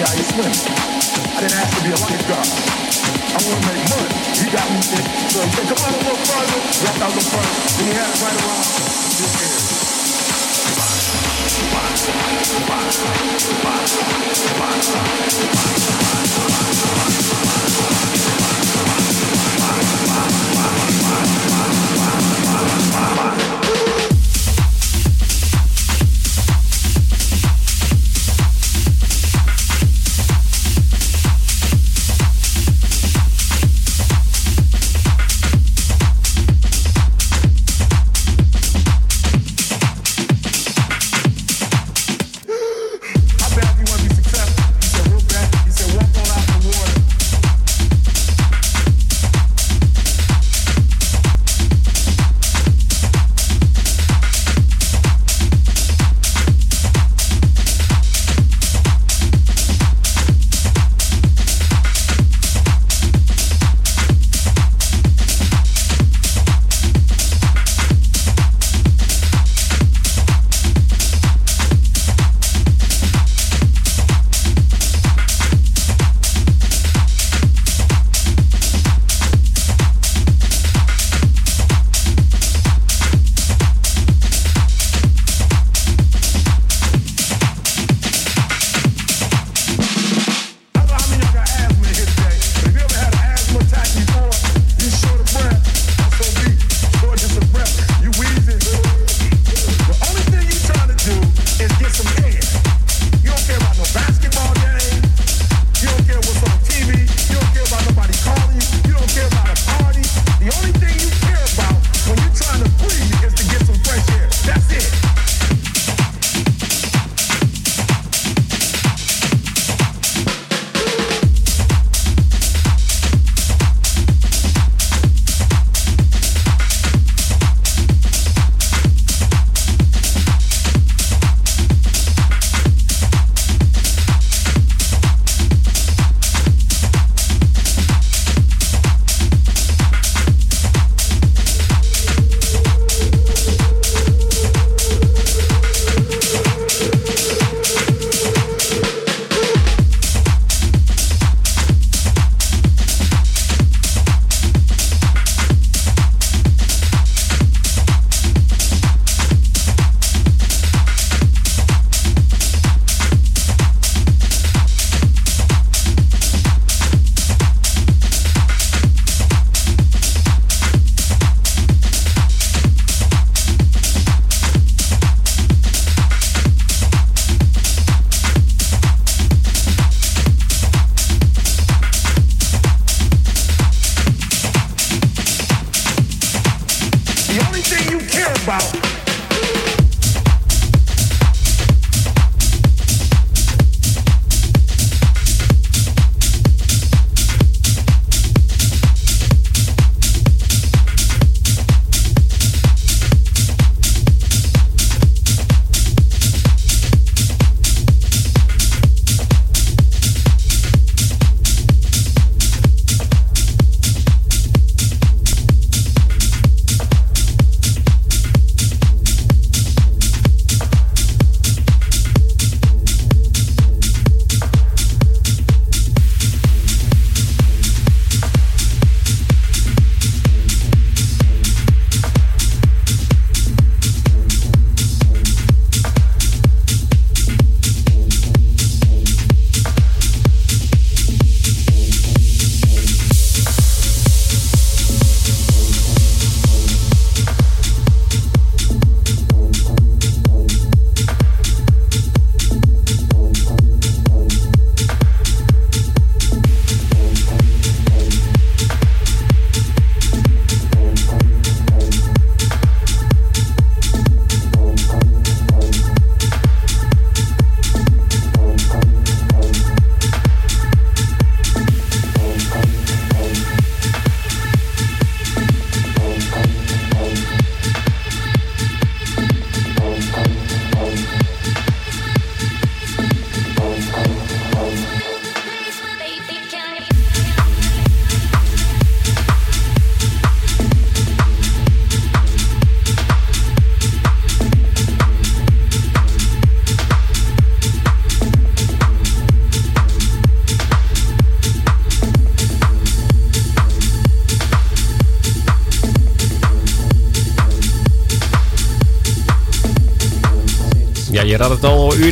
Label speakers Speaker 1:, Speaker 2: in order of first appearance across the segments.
Speaker 1: I didn't ask to be a lifeguard. I want to make money. He got me sick. So he said, come on a little further. Walked out a front. And he had it right around this area.
Speaker 2: Bye. Bye. Bye. Bye. Bye.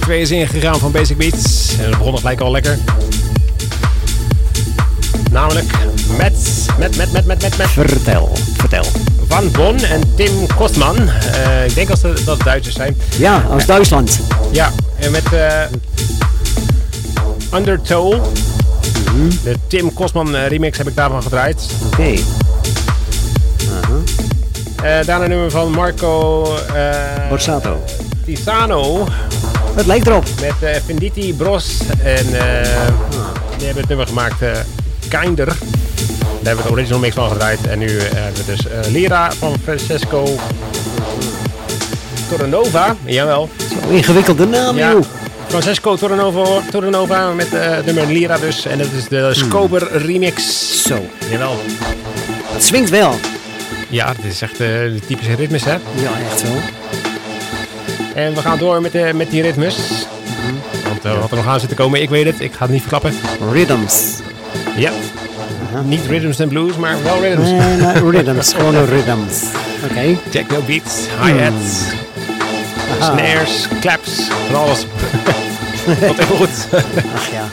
Speaker 2: 2 is ingegaan van Basic Beats. En het begon nog gelijk al lekker. Namelijk met, met, met, met, met, met, met...
Speaker 3: Vertel, vertel.
Speaker 2: Van Bon en Tim Kostman. Uh, ik denk dat het, dat Duitsers zijn.
Speaker 3: Ja, uit Duitsland.
Speaker 2: Ja, en met uh, Undertow. De Tim Kostman remix heb ik daarvan gedraaid.
Speaker 3: Oké. Okay. Uh
Speaker 2: daarna een nummer van Marco...
Speaker 3: Borsato.
Speaker 2: Tisano.
Speaker 3: Het lijkt erop.
Speaker 2: Met uh, Venditi Bros. En uh, die hebben het nummer gemaakt uh, Kinder. Daar hebben we het original mix van gedraaid. En nu hebben we dus Lira van Francesco Torrenova. Jawel.
Speaker 3: Zo'n ingewikkelde naam,
Speaker 2: ja.
Speaker 3: joh.
Speaker 2: Francesco Torrenova, Torrenova met het nummer Lira dus. En dat is de Scober hmm. remix.
Speaker 3: Zo.
Speaker 2: Jawel.
Speaker 3: Het swingt wel.
Speaker 2: Ja, het is echt de typische ritmes, hè?
Speaker 3: Ja, echt wel.
Speaker 2: En we gaan door met, de, met die ritmes. -hmm. Want uh, wat er nog aan zit te komen, ik weet het. Ik ga het niet verklappen.
Speaker 3: Rhythms.
Speaker 2: Ja. Uh -huh. Niet rhythms and blues, maar wel rhythms.
Speaker 3: Nee, nee rhythms. Gewoon rhythms. Oké. Okay.
Speaker 2: Techno beats, hi-hats, mm. snares, claps, van alles. Wat even goed.
Speaker 3: Ach ja.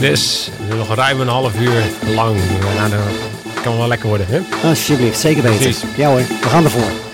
Speaker 2: Dus nog ruim een half uur lang. Nou, dat kan wel lekker worden, hè?
Speaker 3: Alsjeblieft, zeker weten. Precies. Ja hoor, we gaan ervoor.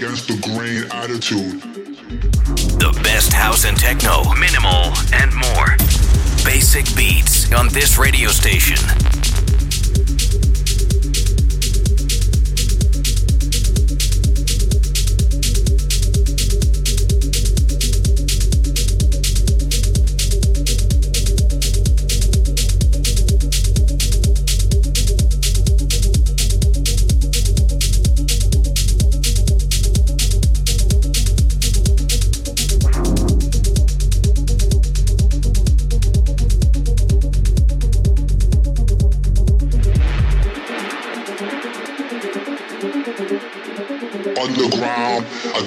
Speaker 4: Against the grain attitude.
Speaker 5: The best house and techno, minimal, and more. Basic beats on this radio station.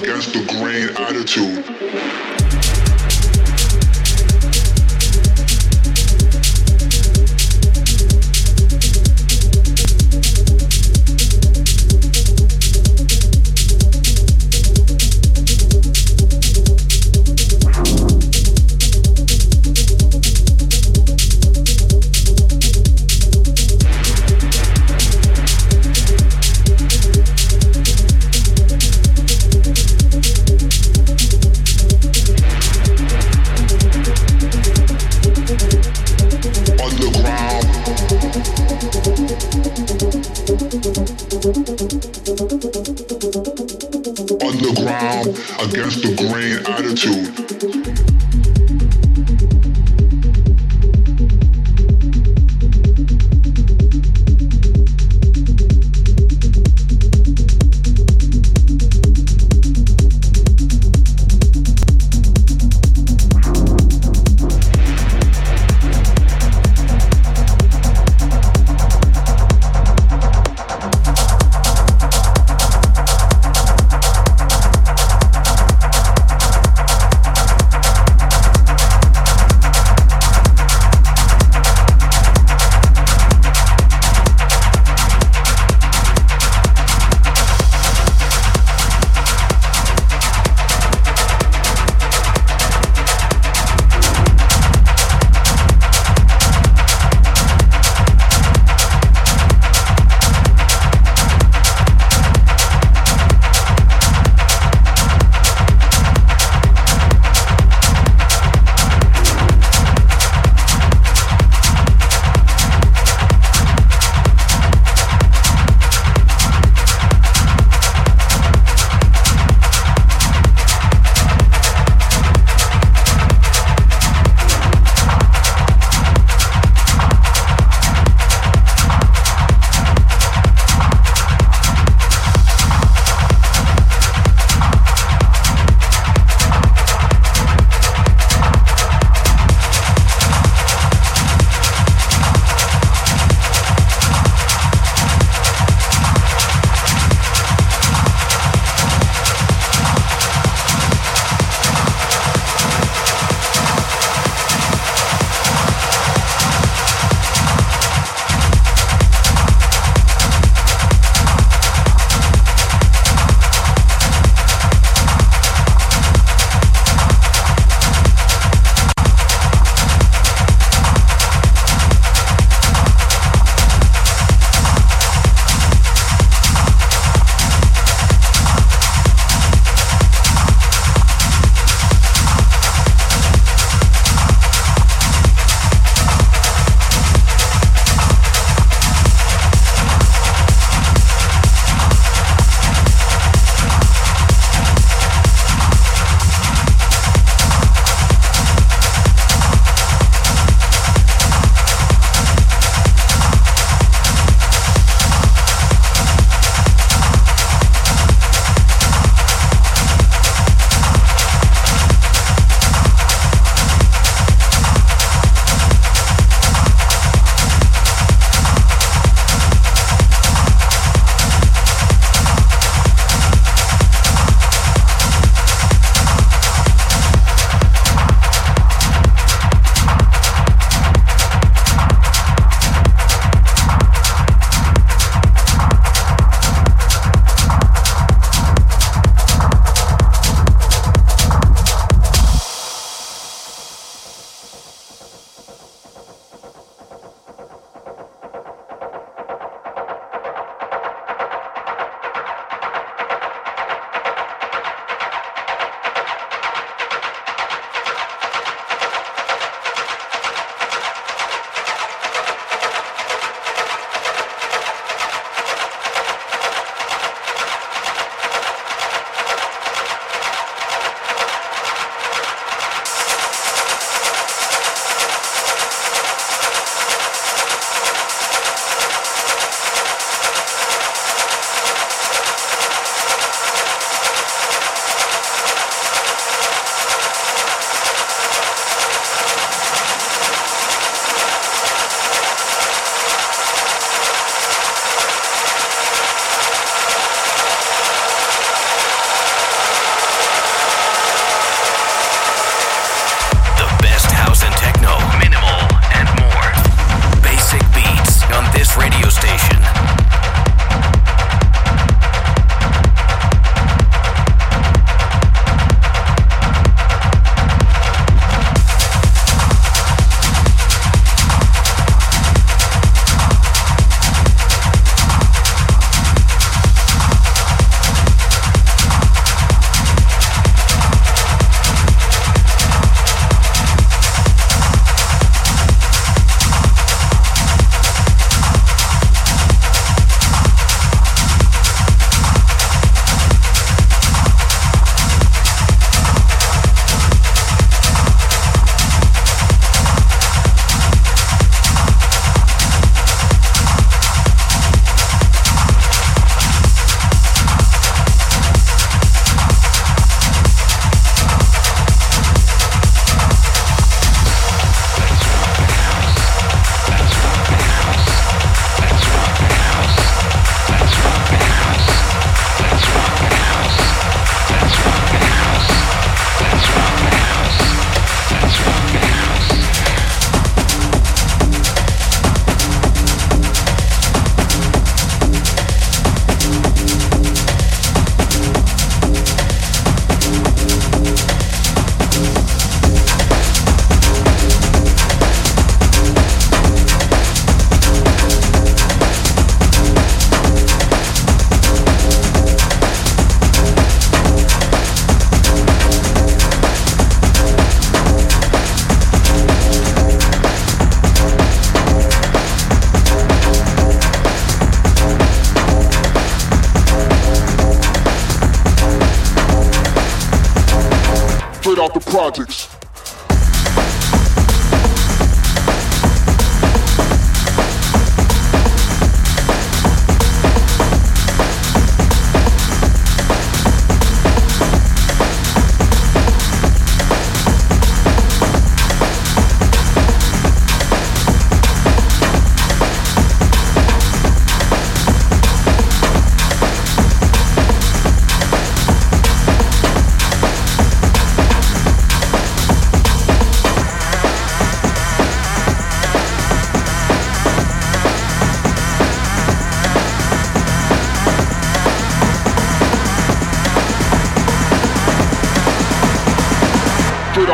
Speaker 4: Against the grain attitude.
Speaker 1: underground, against the grain attitude.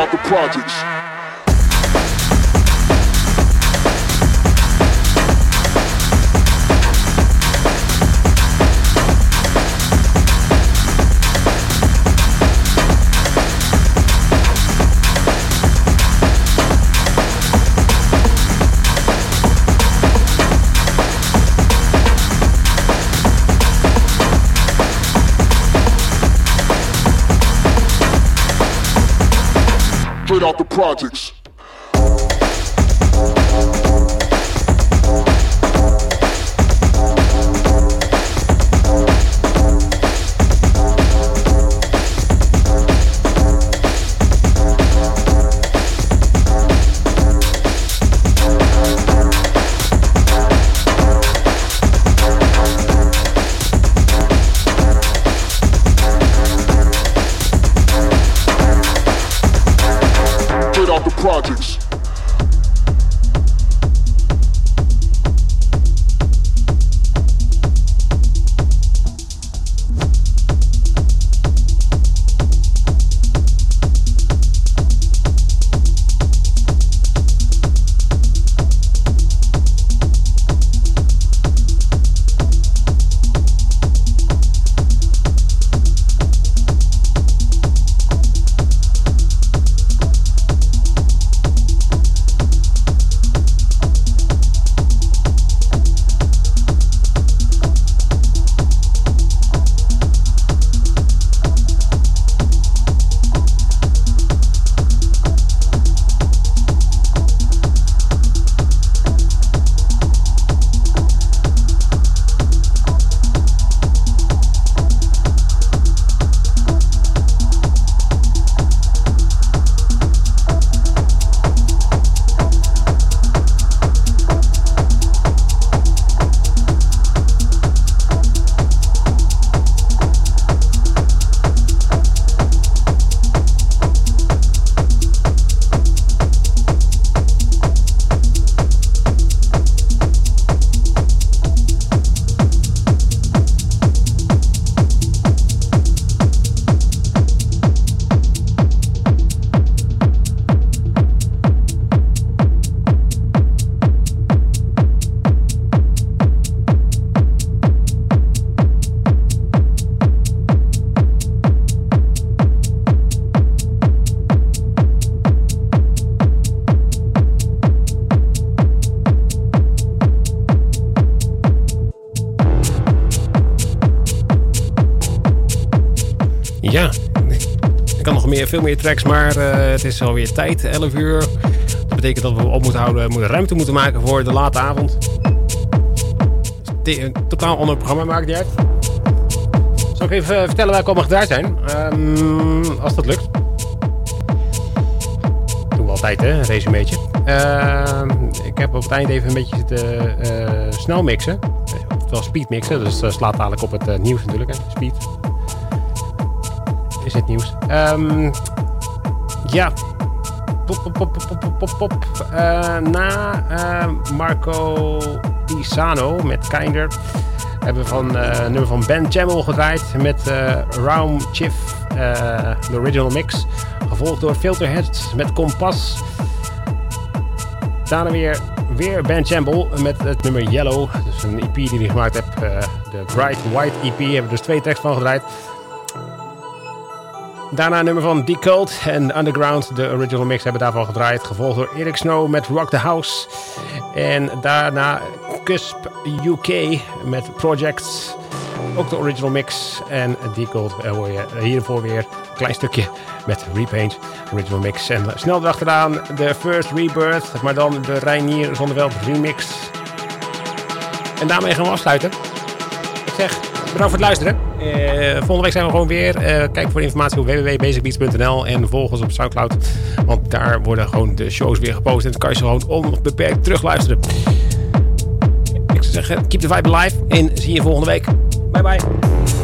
Speaker 1: Straight out the projects. Out the projects.
Speaker 2: Veel meer tracks, maar eh, het is alweer tijd, 11 uur. Dat betekent dat we op moeten houden, ruimte moeten maken voor de late avond. Te- Een totaal ander programma, maakt niet uit. Zal ik even eh, vertellen waar ik allemaal gedraaid zijn? Ehm, als dat lukt. Doen we altijd, hè? Een resumeetje. Ehm, ik heb op het eind even een beetje zitten eh, snel mixen. Oftewel speed mixen, dus dat slaat dadelijk op het nieuws natuurlijk, hè? Speed is nieuws. Ehm, ja. Pop, pop, pop, pop, pop, pop. Eh, na eh, Marco Pisano met Kinder hebben we van eh nummer van Ben Chamel gedraaid met eh Raum Chiff, de original mix. Gevolgd door Filterhead met Kompas. Daarna weer, weer Ben Chamel met het nummer Yellow. Dus een EP die hij gemaakt eh, de Bright White EP. Hebben we dus twee tracks van gedraaid. Daarna een nummer van Decode en Underground. De original mix hebben daarvan gedraaid. Gevolgd door Eric Snow met Rock the House. En daarna Cusp UK met Projects. ook de original mix. En gold uh, hoor je hiervoor weer een klein stukje met Repaint, original mix. En snel erachteraan de First Rebirth, maar dan de Reinier Zonneveld remix. En daarmee gaan we afsluiten. Ik zeg bedankt voor het luisteren. Uh, volgende week zijn we gewoon weer. Uh, kijk voor informatie op www.basicbeats.nl en volg ons op Soundcloud. Want daar worden gewoon de shows weer gepost. En dan kan je ze gewoon onbeperkt terugluisteren. Ik zou zeggen, keep the vibe alive. En zie je volgende week. Bye bye.